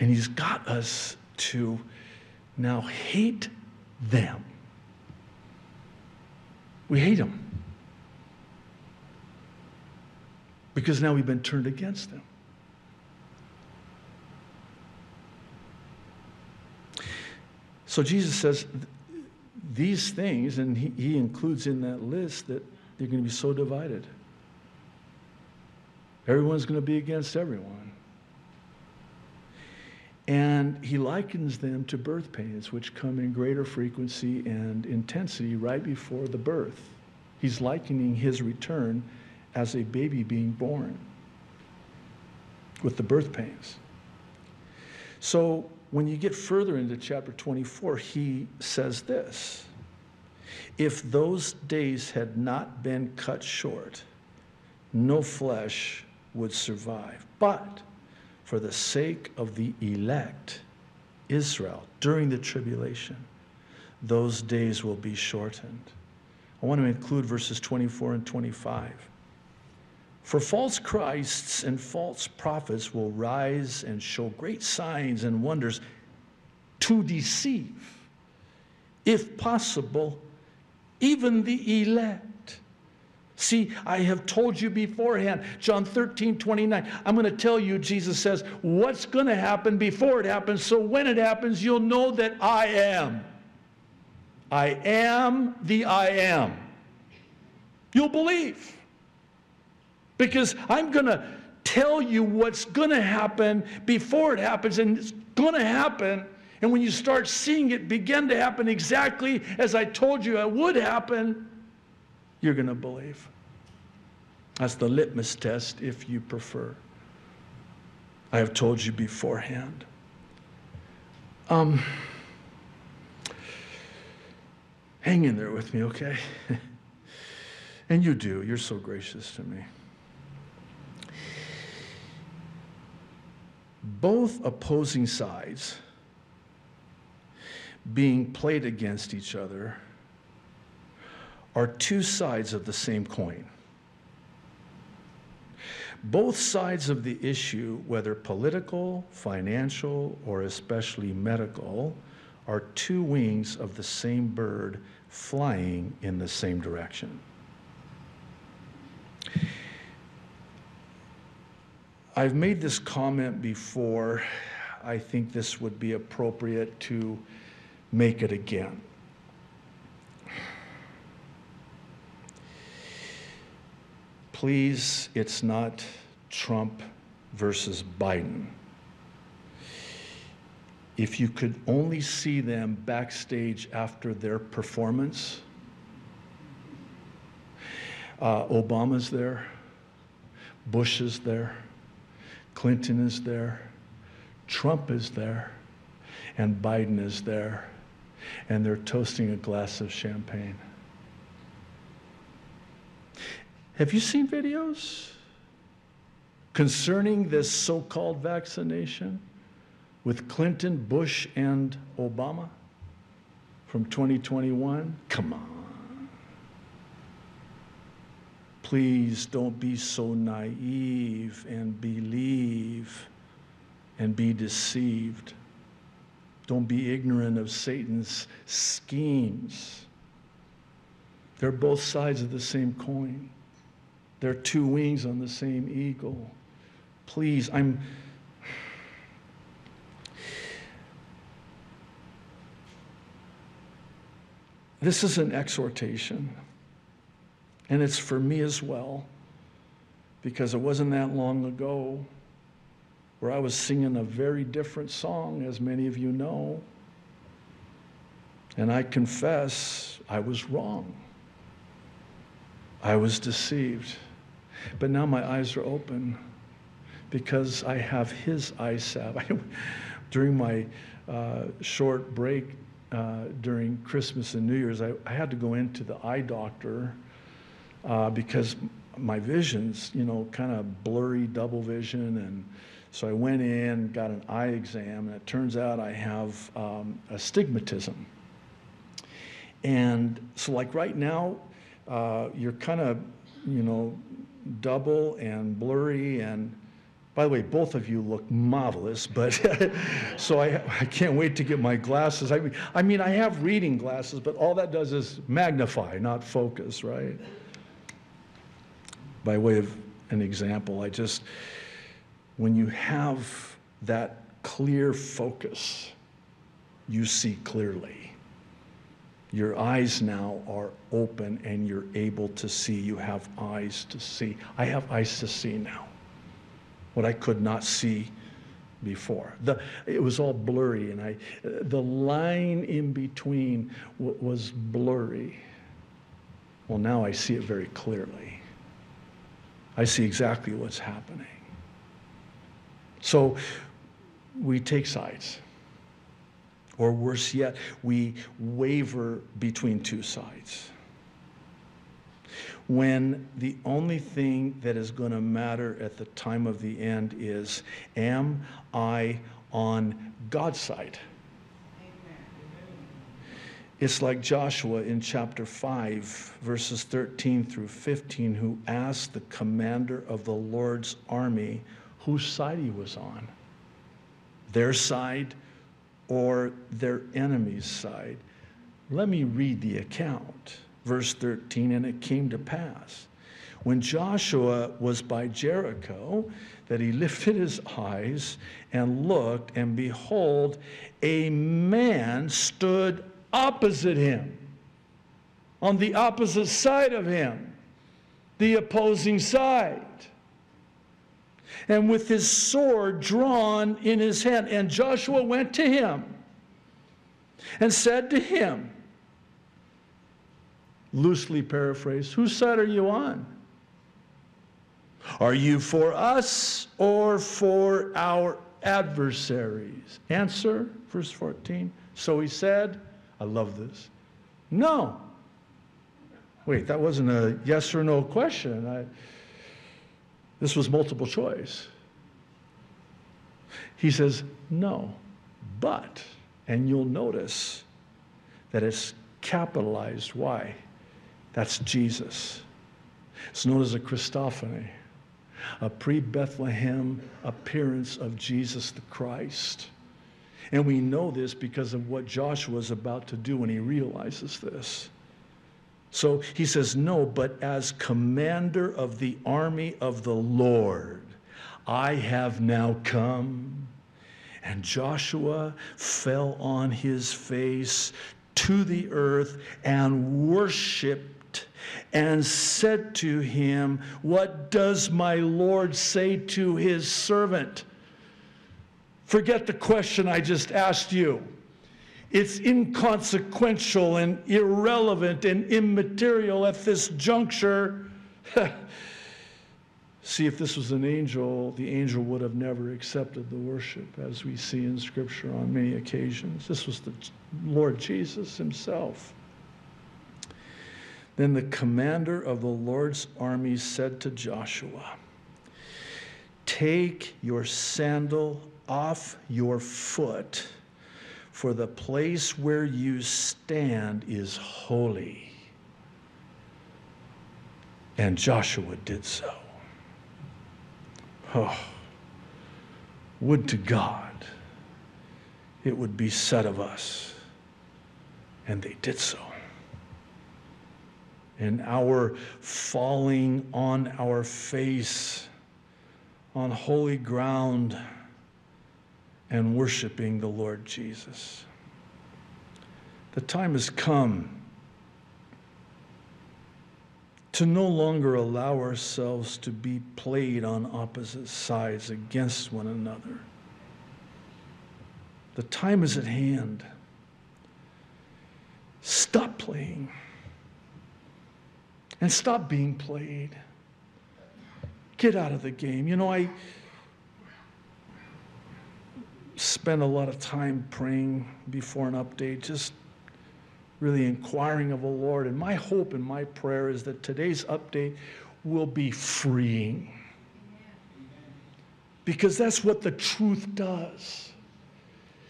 And he's got us to now hate them. We hate them. Because now we've been turned against them. So Jesus says, these things, and he, he includes in that list that they're going to be so divided. Everyone's going to be against everyone. And he likens them to birth pains, which come in greater frequency and intensity right before the birth. He's likening his return as a baby being born with the birth pains. So when you get further into chapter 24, he says this If those days had not been cut short, no flesh would survive. But for the sake of the elect, Israel, during the tribulation, those days will be shortened. I want to include verses 24 and 25. For false Christs and false prophets will rise and show great signs and wonders to deceive, if possible, even the elect. See, I have told you beforehand, John 13, 29. I'm going to tell you, Jesus says, what's going to happen before it happens, so when it happens, you'll know that I am. I am the I am. You'll believe. Because I'm going to tell you what's going to happen before it happens, and it's going to happen. And when you start seeing it begin to happen exactly as I told you it would happen, you're going to believe. That's the litmus test, if you prefer. I have told you beforehand. Um, hang in there with me, okay? and you do. You're so gracious to me. Both opposing sides being played against each other are two sides of the same coin. Both sides of the issue, whether political, financial, or especially medical, are two wings of the same bird flying in the same direction. I've made this comment before. I think this would be appropriate to make it again. Please, it's not Trump versus Biden. If you could only see them backstage after their performance, uh, Obama's there, Bush is there. Clinton is there, Trump is there, and Biden is there, and they're toasting a glass of champagne. Have you seen videos concerning this so called vaccination with Clinton, Bush, and Obama from 2021? Come on. Please don't be so naive and believe and be deceived. Don't be ignorant of Satan's schemes. They're both sides of the same coin. They're two wings on the same eagle. Please, I'm. This is an exhortation. And it's for me as well, because it wasn't that long ago where I was singing a very different song, as many of you know. And I confess I was wrong. I was deceived. But now my eyes are open because I have His salve. during my uh, short break uh, during Christmas and New Year's, I, I had to go into the eye doctor uh, because my vision's, you know, kind of blurry, double vision. And so I went in, got an eye exam, and it turns out I have um, astigmatism. And so, like right now, uh, you're kind of, you know, double and blurry. And by the way, both of you look marvelous, but so I, I can't wait to get my glasses. I I mean, I have reading glasses, but all that does is magnify, not focus, right? By way of an example, I just, when you have that clear focus, you see clearly. Your eyes now are open and you're able to see. You have eyes to see. I have eyes to see now. What I could not see before. The, it was all blurry, and I, the line in between was blurry. Well, now I see it very clearly. I see exactly what's happening. So we take sides. Or worse yet, we waver between two sides. When the only thing that is going to matter at the time of the end is Am I on God's side? It's like Joshua in chapter 5, verses 13 through 15, who asked the commander of the Lord's army whose side he was on their side or their enemy's side. Let me read the account. Verse 13, and it came to pass when Joshua was by Jericho that he lifted his eyes and looked, and behold, a man stood opposite him, on the opposite side of him, the opposing side. And with his sword drawn in his hand. And Joshua went to him and said to him, loosely paraphrased, Whose side are you on? Are you for us or for our adversaries? Answer, verse 14. So he said, I love this. No. Wait, that wasn't a yes or no question. I, this was multiple choice. He says, no, but, and you'll notice that it's capitalized. Why? That's Jesus. It's known as a Christophany, a pre Bethlehem appearance of Jesus the Christ. And we know this because of what Joshua is about to do when he realizes this. So he says, No, but as commander of the army of the Lord, I have now come. And Joshua fell on his face to the earth and worshiped and said to him, What does my Lord say to his servant? Forget the question I just asked you. It's inconsequential and irrelevant and immaterial at this juncture. See, if this was an angel, the angel would have never accepted the worship, as we see in Scripture on many occasions. This was the Lord Jesus himself. Then the commander of the Lord's army said to Joshua, Take your sandal off your foot, for the place where you stand is holy. And Joshua did so. Oh, would to God it would be said of us. And they did so. In our falling on our face on holy ground and worshiping the Lord Jesus. The time has come to no longer allow ourselves to be played on opposite sides against one another. The time is at hand. Stop playing and stop being played. Get out of the game. You know, I spend a lot of time praying before an update, just really inquiring of the Lord. And my hope and my prayer is that today's update will be freeing. Because that's what the truth does.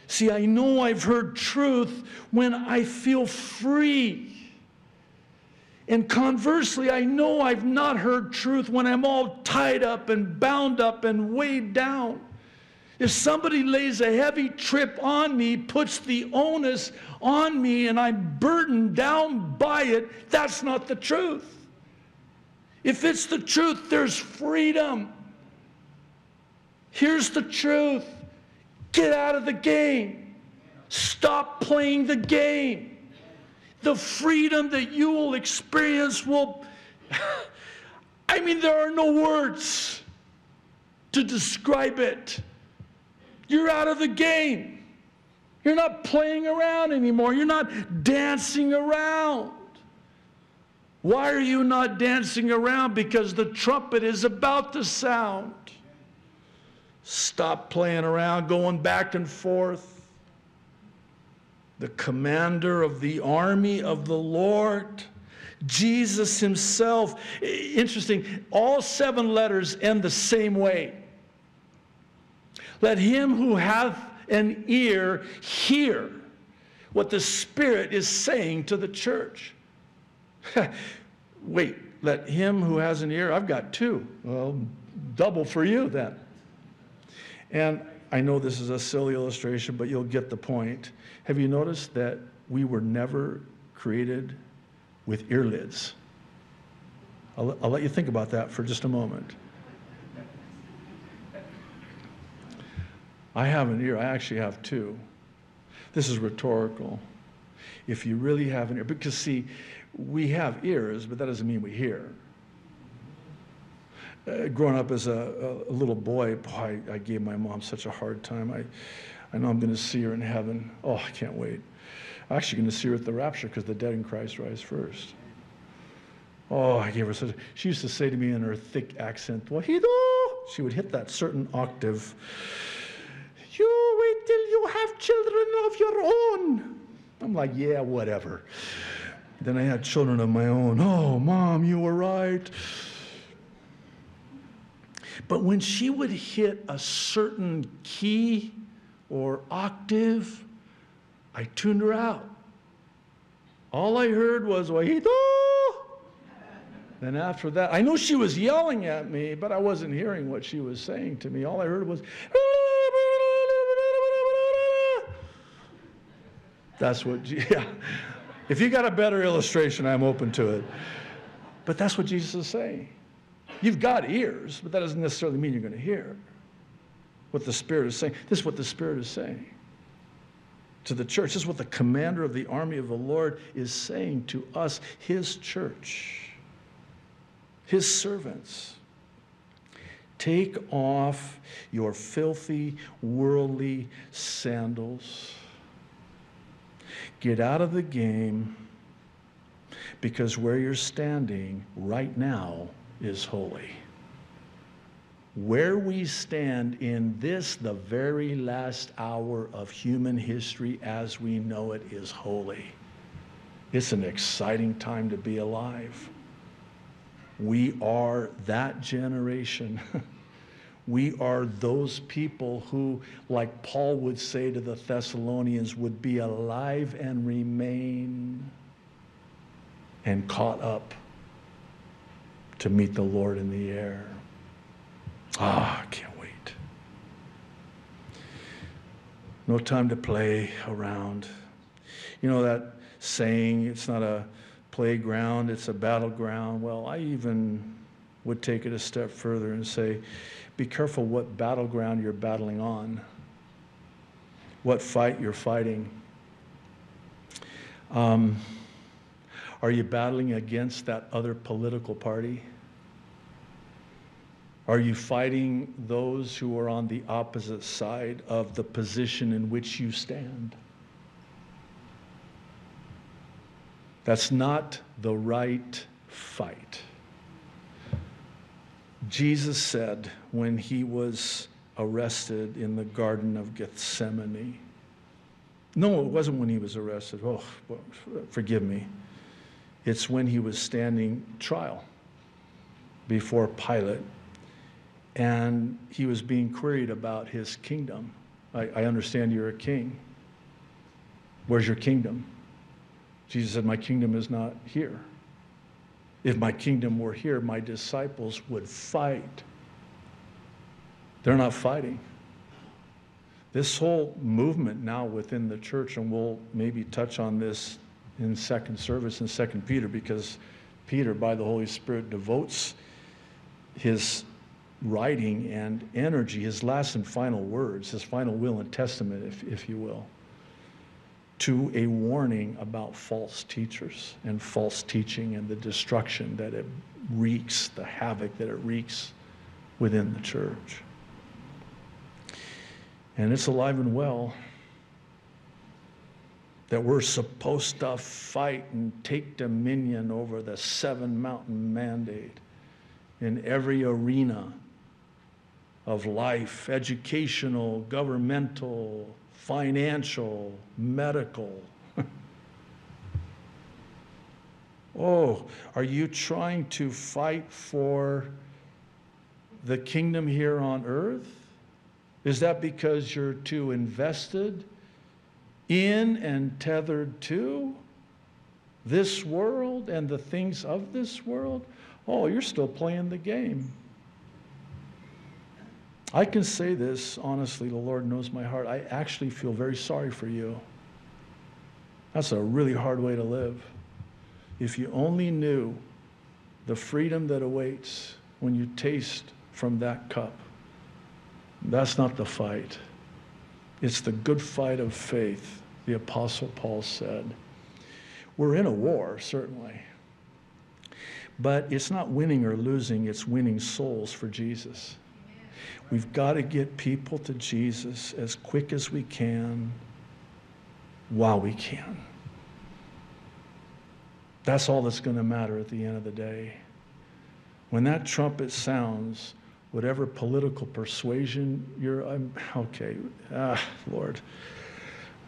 See, I know I've heard truth when I feel free. And conversely, I know I've not heard truth when I'm all tied up and bound up and weighed down. If somebody lays a heavy trip on me, puts the onus on me, and I'm burdened down by it, that's not the truth. If it's the truth, there's freedom. Here's the truth get out of the game, stop playing the game. The freedom that you will experience will, I mean, there are no words to describe it. You're out of the game. You're not playing around anymore. You're not dancing around. Why are you not dancing around? Because the trumpet is about to sound. Stop playing around, going back and forth. The commander of the army of the Lord, Jesus himself. Interesting, all seven letters end the same way. Let him who hath an ear hear what the Spirit is saying to the church. Wait, let him who has an ear, I've got two. Well, double for you then. And I know this is a silly illustration, but you'll get the point. Have you noticed that we were never created with earlids? I'll, I'll let you think about that for just a moment. I have an ear, I actually have two. This is rhetorical. If you really have an ear, because see, we have ears, but that doesn't mean we hear. Uh, growing up as a, a little boy, boy, I, I, gave my mom such a hard time. I, I know I'm going to see her in heaven. Oh, I can't wait. I'm actually going to see her at the rapture because the dead in Christ rise first. Oh, I gave her such. She used to say to me in her thick accent, "Wahido." She would hit that certain octave. You wait till you have children of your own. I'm like, yeah, whatever. Then I had children of my own. Oh, mom, you were right. But when she would hit a certain key or octave, I tuned her out. All I heard was, Wahito. Then after that, I knew she was yelling at me, but I wasn't hearing what she was saying to me. All I heard was, that's what, yeah. If you got a better illustration, I'm open to it. But that's what Jesus is saying. You've got ears, but that doesn't necessarily mean you're going to hear what the Spirit is saying. This is what the Spirit is saying to the church. This is what the commander of the army of the Lord is saying to us, his church, his servants. Take off your filthy, worldly sandals. Get out of the game because where you're standing right now is holy. Where we stand in this, the very last hour of human history as we know it, is holy. It's an exciting time to be alive. We are that generation. we are those people who, like Paul would say to the Thessalonians, would be alive and remain and caught up to meet the Lord in the air. Ah, I can't wait. No time to play around. You know that saying, it's not a playground, it's a battleground. Well, I even would take it a step further and say, be careful what battleground you're battling on, what fight you're fighting. Um, are you battling against that other political party? Are you fighting those who are on the opposite side of the position in which you stand? That's not the right fight. Jesus said when he was arrested in the Garden of Gethsemane, no, it wasn't when he was arrested. Oh, forgive me. It's when he was standing trial before Pilate and he was being queried about his kingdom. I, I, understand you're a king. Where's your kingdom? Jesus said, My kingdom is not here. If my kingdom were here, my disciples would fight. They're not fighting. This whole movement now within the church, and we'll maybe touch on this in second service in Second Peter because Peter, by the Holy Spirit, devotes his writing and energy, his last and final words, his final will and testament, if, if you will, to a warning about false teachers and false teaching and the destruction that it wreaks, the havoc that it wreaks within the church. And it's alive and well that we're supposed to fight and take dominion over the seven mountain mandate in every arena of life educational, governmental, financial, medical. oh, are you trying to fight for the kingdom here on earth? Is that because you're too invested in and tethered to this world and the things of this world, oh, you're still playing the game. I can say this honestly, the Lord knows my heart. I actually feel very sorry for you. That's a really hard way to live. If you only knew the freedom that awaits when you taste from that cup. That's not the fight. It's the good fight of faith, the Apostle Paul said. We're in a war, certainly. But it's not winning or losing, it's winning souls for Jesus. We've got to get people to Jesus as quick as we can while we can. That's all that's going to matter at the end of the day. When that trumpet sounds, whatever political persuasion you're, I'm, okay, ah, Lord,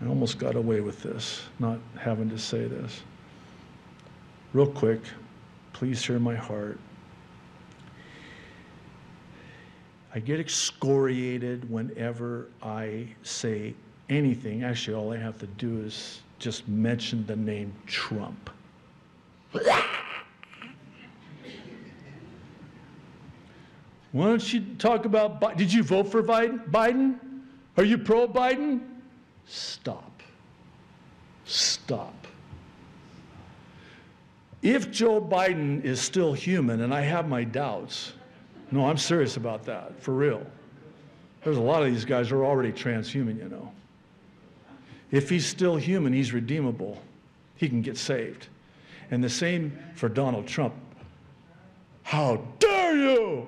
I almost got away with this, not having to say this. Real quick, please hear my heart. I get excoriated whenever I say anything. Actually, all I have to do is just mention the name Trump. Why don't you talk about Did you vote for Biden? Are you pro Biden? Stop. Stop. If Joe Biden is still human, and I have my doubts, no, I'm serious about that, for real. There's a lot of these guys who are already transhuman, you know. If he's still human, he's redeemable. He can get saved. And the same for Donald Trump. How dare you!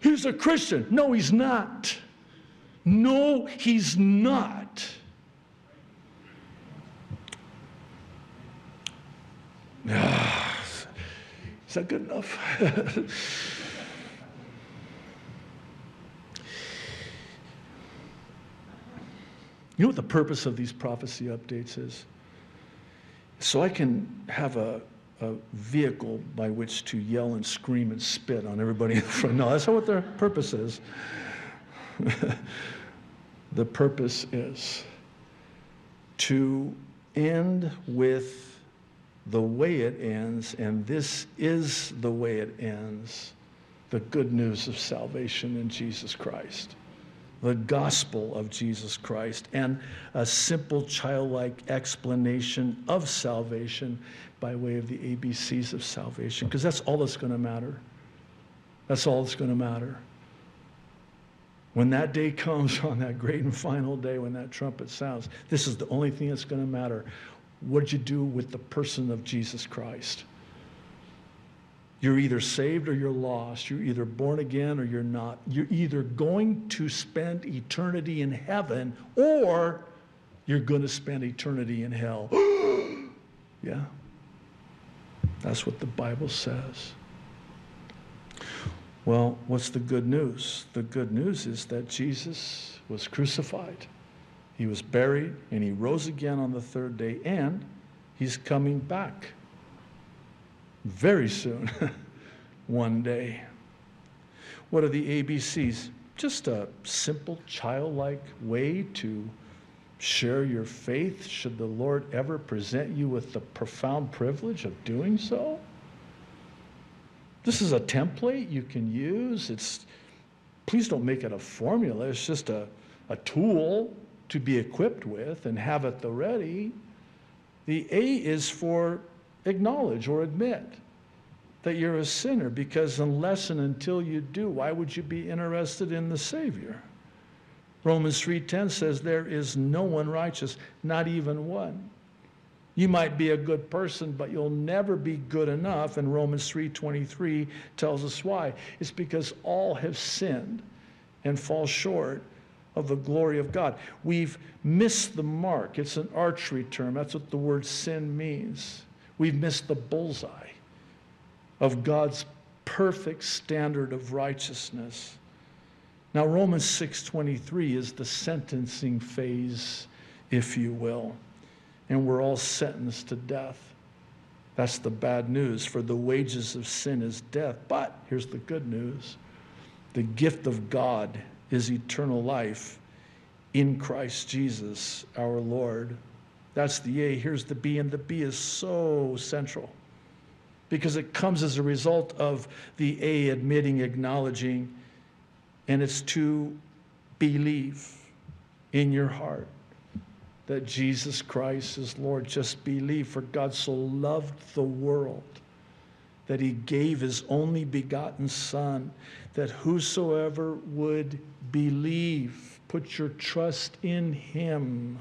He's a Christian. No, he's not. No, he's not. Is that good enough? you know what the purpose of these prophecy updates is? So I can have a, a vehicle by which to yell and scream and spit on everybody in front. No, that's not what their purpose is. the purpose is to end with the way it ends, and this is the way it ends the good news of salvation in Jesus Christ the gospel of Jesus Christ and a simple childlike explanation of salvation by way of the ABCs of salvation, because that's all that's going to matter. That's all that's going to matter. When that day comes, on that great and final day, when that trumpet sounds, this is the only thing that's going to matter. What did you do with the person of Jesus Christ? You're either saved or you're lost. You're either born again or you're not. You're either going to spend eternity in heaven or you're going to spend eternity in hell. yeah. That's what the Bible says. Well, what's the good news? The good news is that Jesus was crucified, he was buried, and he rose again on the third day, and he's coming back very soon, one day. What are the ABCs? Just a simple, childlike way to share your faith should the Lord ever present you with the profound privilege of doing so. This is a template you can use. It's please don't make it a formula. It's just a, a tool to be equipped with and have at the ready. The A is for acknowledge or admit that you're a sinner because unless and until you do, why would you be interested in the Savior? Romans 3:10 says there is no one righteous, not even one. You might be a good person, but you'll never be good enough. And Romans 3:23 tells us why. It's because all have sinned and fall short of the glory of God. We've missed the mark. It's an archery term. That's what the word sin means. We've missed the bullseye of God's perfect standard of righteousness. Now Romans 6:23 is the sentencing phase, if you will. And we're all sentenced to death. That's the bad news, for the wages of sin is death. But here's the good news the gift of God is eternal life in Christ Jesus our Lord. That's the A. Here's the B, and the B is so central because it comes as a result of the A admitting, acknowledging, and it's to believe in your heart that Jesus Christ is Lord. Just believe, for God so loved the world that he gave his only begotten Son, that whosoever would believe, put your trust in him,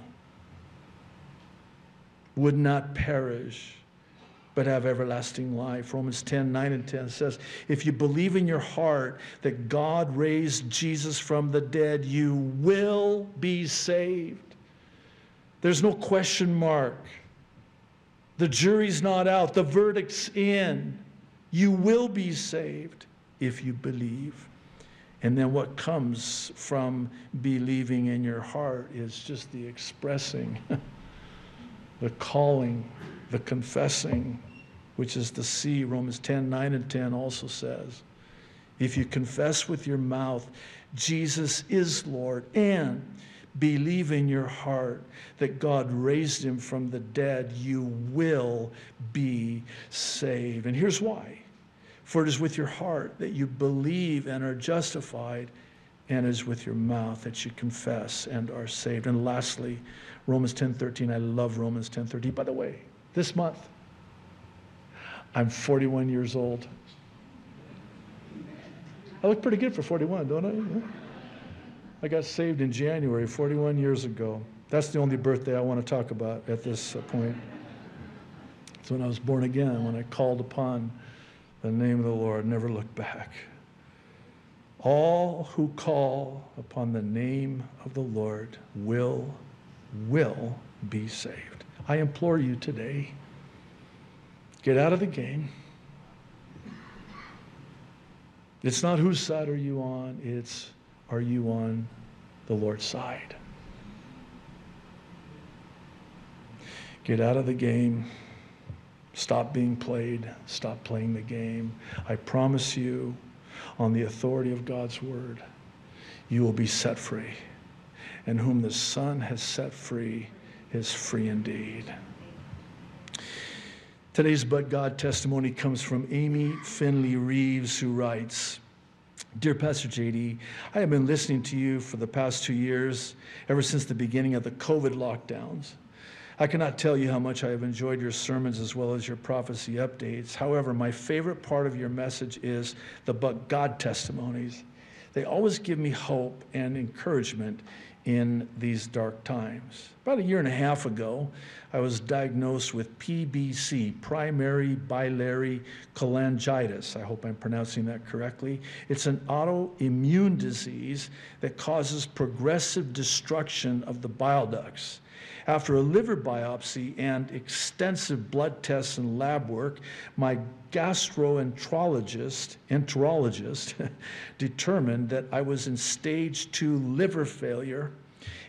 would not perish, but have everlasting life. Romans 10 9 and 10 says, If you believe in your heart that God raised Jesus from the dead, you will be saved. There's no question mark. The jury's not out, the verdict's in. You will be saved if you believe. And then what comes from believing in your heart is just the expressing, the calling, the confessing, which is the C. Romans 10 9 and 10 also says. If you confess with your mouth, Jesus is Lord, and believe in your heart that God raised him from the dead, you will be saved. And here's why for it is with your heart that you believe and are justified, and it is with your mouth that you confess and are saved. And lastly, Romans 10:13. I love Romans 10:13. By the way, this month I'm 41 years old. I look pretty good for 41, don't I? I got saved in January 41 years ago. That's the only birthday I want to talk about at this point. It's when I was born again, when I called upon the name of the Lord, never look back. All who call upon the name of the Lord will, will be saved. I implore you today, get out of the game. It's not whose side are you on, it's are you on the Lord's side? Get out of the game. Stop being played. Stop playing the game. I promise you, on the authority of God's word, you will be set free. And whom the Son has set free is free indeed. Today's But God testimony comes from Amy Finley Reeves, who writes Dear Pastor JD, I have been listening to you for the past two years, ever since the beginning of the COVID lockdowns. I cannot tell you how much I have enjoyed your sermons as well as your prophecy updates. However, my favorite part of your message is the but God testimonies. They always give me hope and encouragement in these dark times. About a year and a half ago, I was diagnosed with PBC, primary biliary cholangitis. I hope I'm pronouncing that correctly. It's an autoimmune disease that causes progressive destruction of the bile ducts. After a liver biopsy and extensive blood tests and lab work, my gastroenterologist enterologist determined that I was in stage two liver failure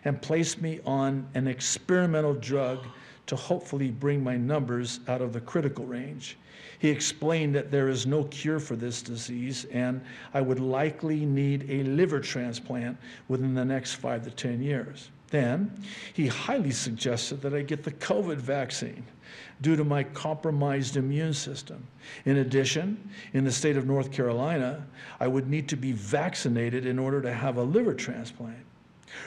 and placed me on an experimental drug to hopefully bring my numbers out of the critical range. He explained that there is no cure for this disease and I would likely need a liver transplant within the next five to 10 years. Then he highly suggested that I get the COVID vaccine due to my compromised immune system. In addition, in the state of North Carolina, I would need to be vaccinated in order to have a liver transplant.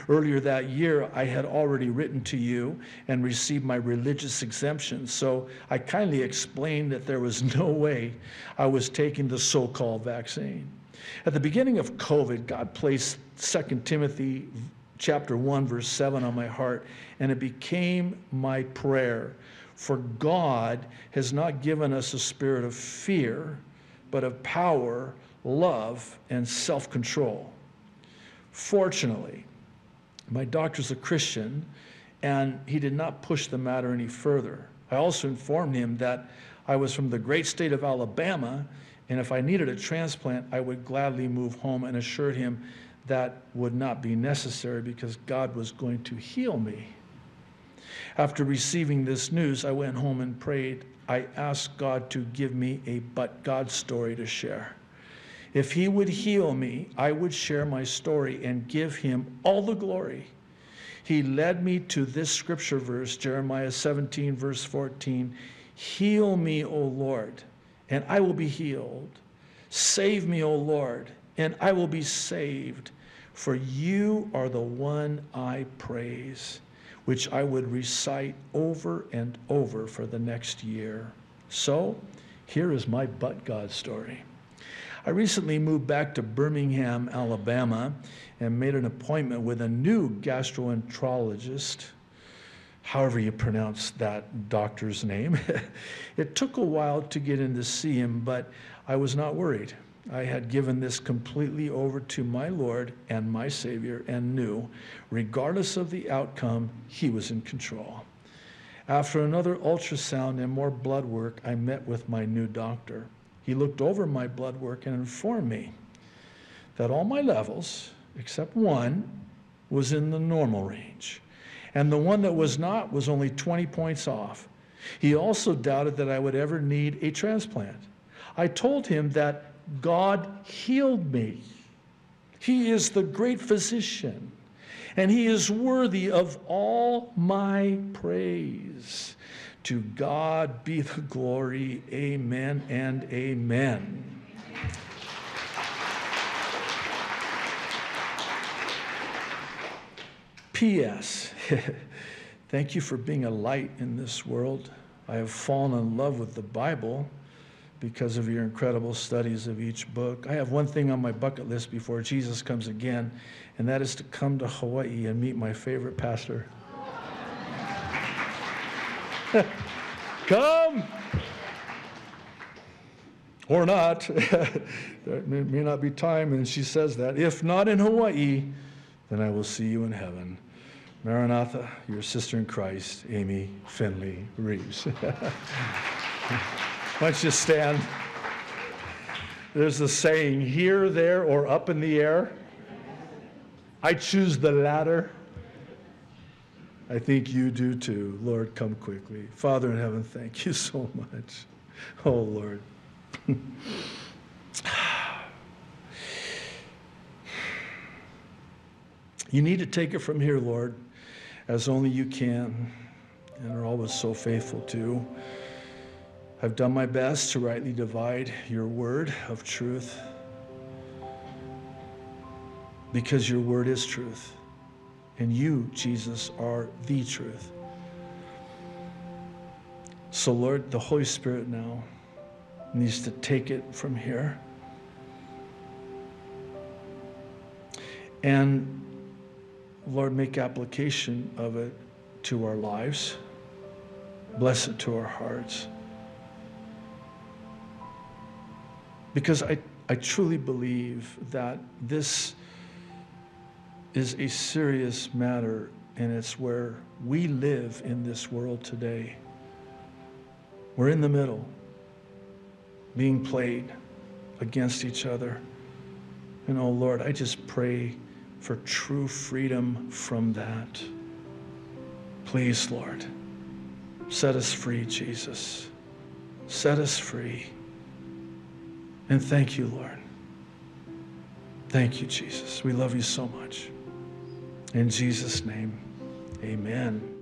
Earlier that year, I had already written to you and received my religious exemption, so I kindly explained that there was no way I was taking the so called vaccine. At the beginning of COVID, God placed 2 Timothy chapter 1, verse 7 on my heart, and it became my prayer. For God has not given us a spirit of fear, but of power, love, and self control. Fortunately, my doctor's a Christian, and he did not push the matter any further. I also informed him that I was from the great state of Alabama, and if I needed a transplant, I would gladly move home and assured him that would not be necessary because God was going to heal me. After receiving this news, I went home and prayed. I asked God to give me a but God story to share. If He would heal me, I would share my story and give Him all the glory. he led me to this scripture verse, Jeremiah 17, verse 14 Heal me, O Lord, and I will be healed. Save me, O Lord, and I will be saved. For you are the one I praise, which I would recite over and over for the next year. So, here is my but God story. I recently moved back to Birmingham, Alabama, and made an appointment with a new gastroenterologist, however you pronounce that doctor's name. it took a while to get in to see him, but I was not worried. I had given this completely over to my Lord and my Savior and knew, regardless of the outcome, He was in control. After another ultrasound and more blood work, I met with my new doctor. He looked over my blood work and informed me that all my levels, except one, was in the normal range. And the one that was not was only 20 points off. He also doubted that I would ever need a transplant. I told him that God healed me. He is the great physician and he is worthy of all my praise. To God be the glory. Amen and amen. P.S. Thank you for being a light in this world. I have fallen in love with the Bible because of your incredible studies of each book. I have one thing on my bucket list before Jesus comes again, and that is to come to Hawaii and meet my favorite pastor. come! Or not. there may not be time, and she says that. If not in Hawaii, then I will see you in heaven. Maranatha, your sister in Christ, Amy Finley Reeves. Why don't you stand? There's a saying here, there, or up in the air. I choose the latter. I think you do too. Lord, come quickly. Father in heaven, thank you so much. Oh, Lord. you need to take it from here, Lord, as only you can, and are always so faithful to. I've done my best to rightly divide your word of truth because your word is truth. And you, Jesus, are the truth. So, Lord, the Holy Spirit now needs to take it from here. And, Lord, make application of it to our lives. Bless it to our hearts. Because I, I truly believe that this is a serious matter, and it's where we live in this world today. We're in the middle, being played against each other. And oh Lord, I just pray for true freedom from that. Please, Lord, set us free, Jesus. Set us free. And thank you, Lord. Thank you, Jesus. We love you so much. In Jesus' name, amen.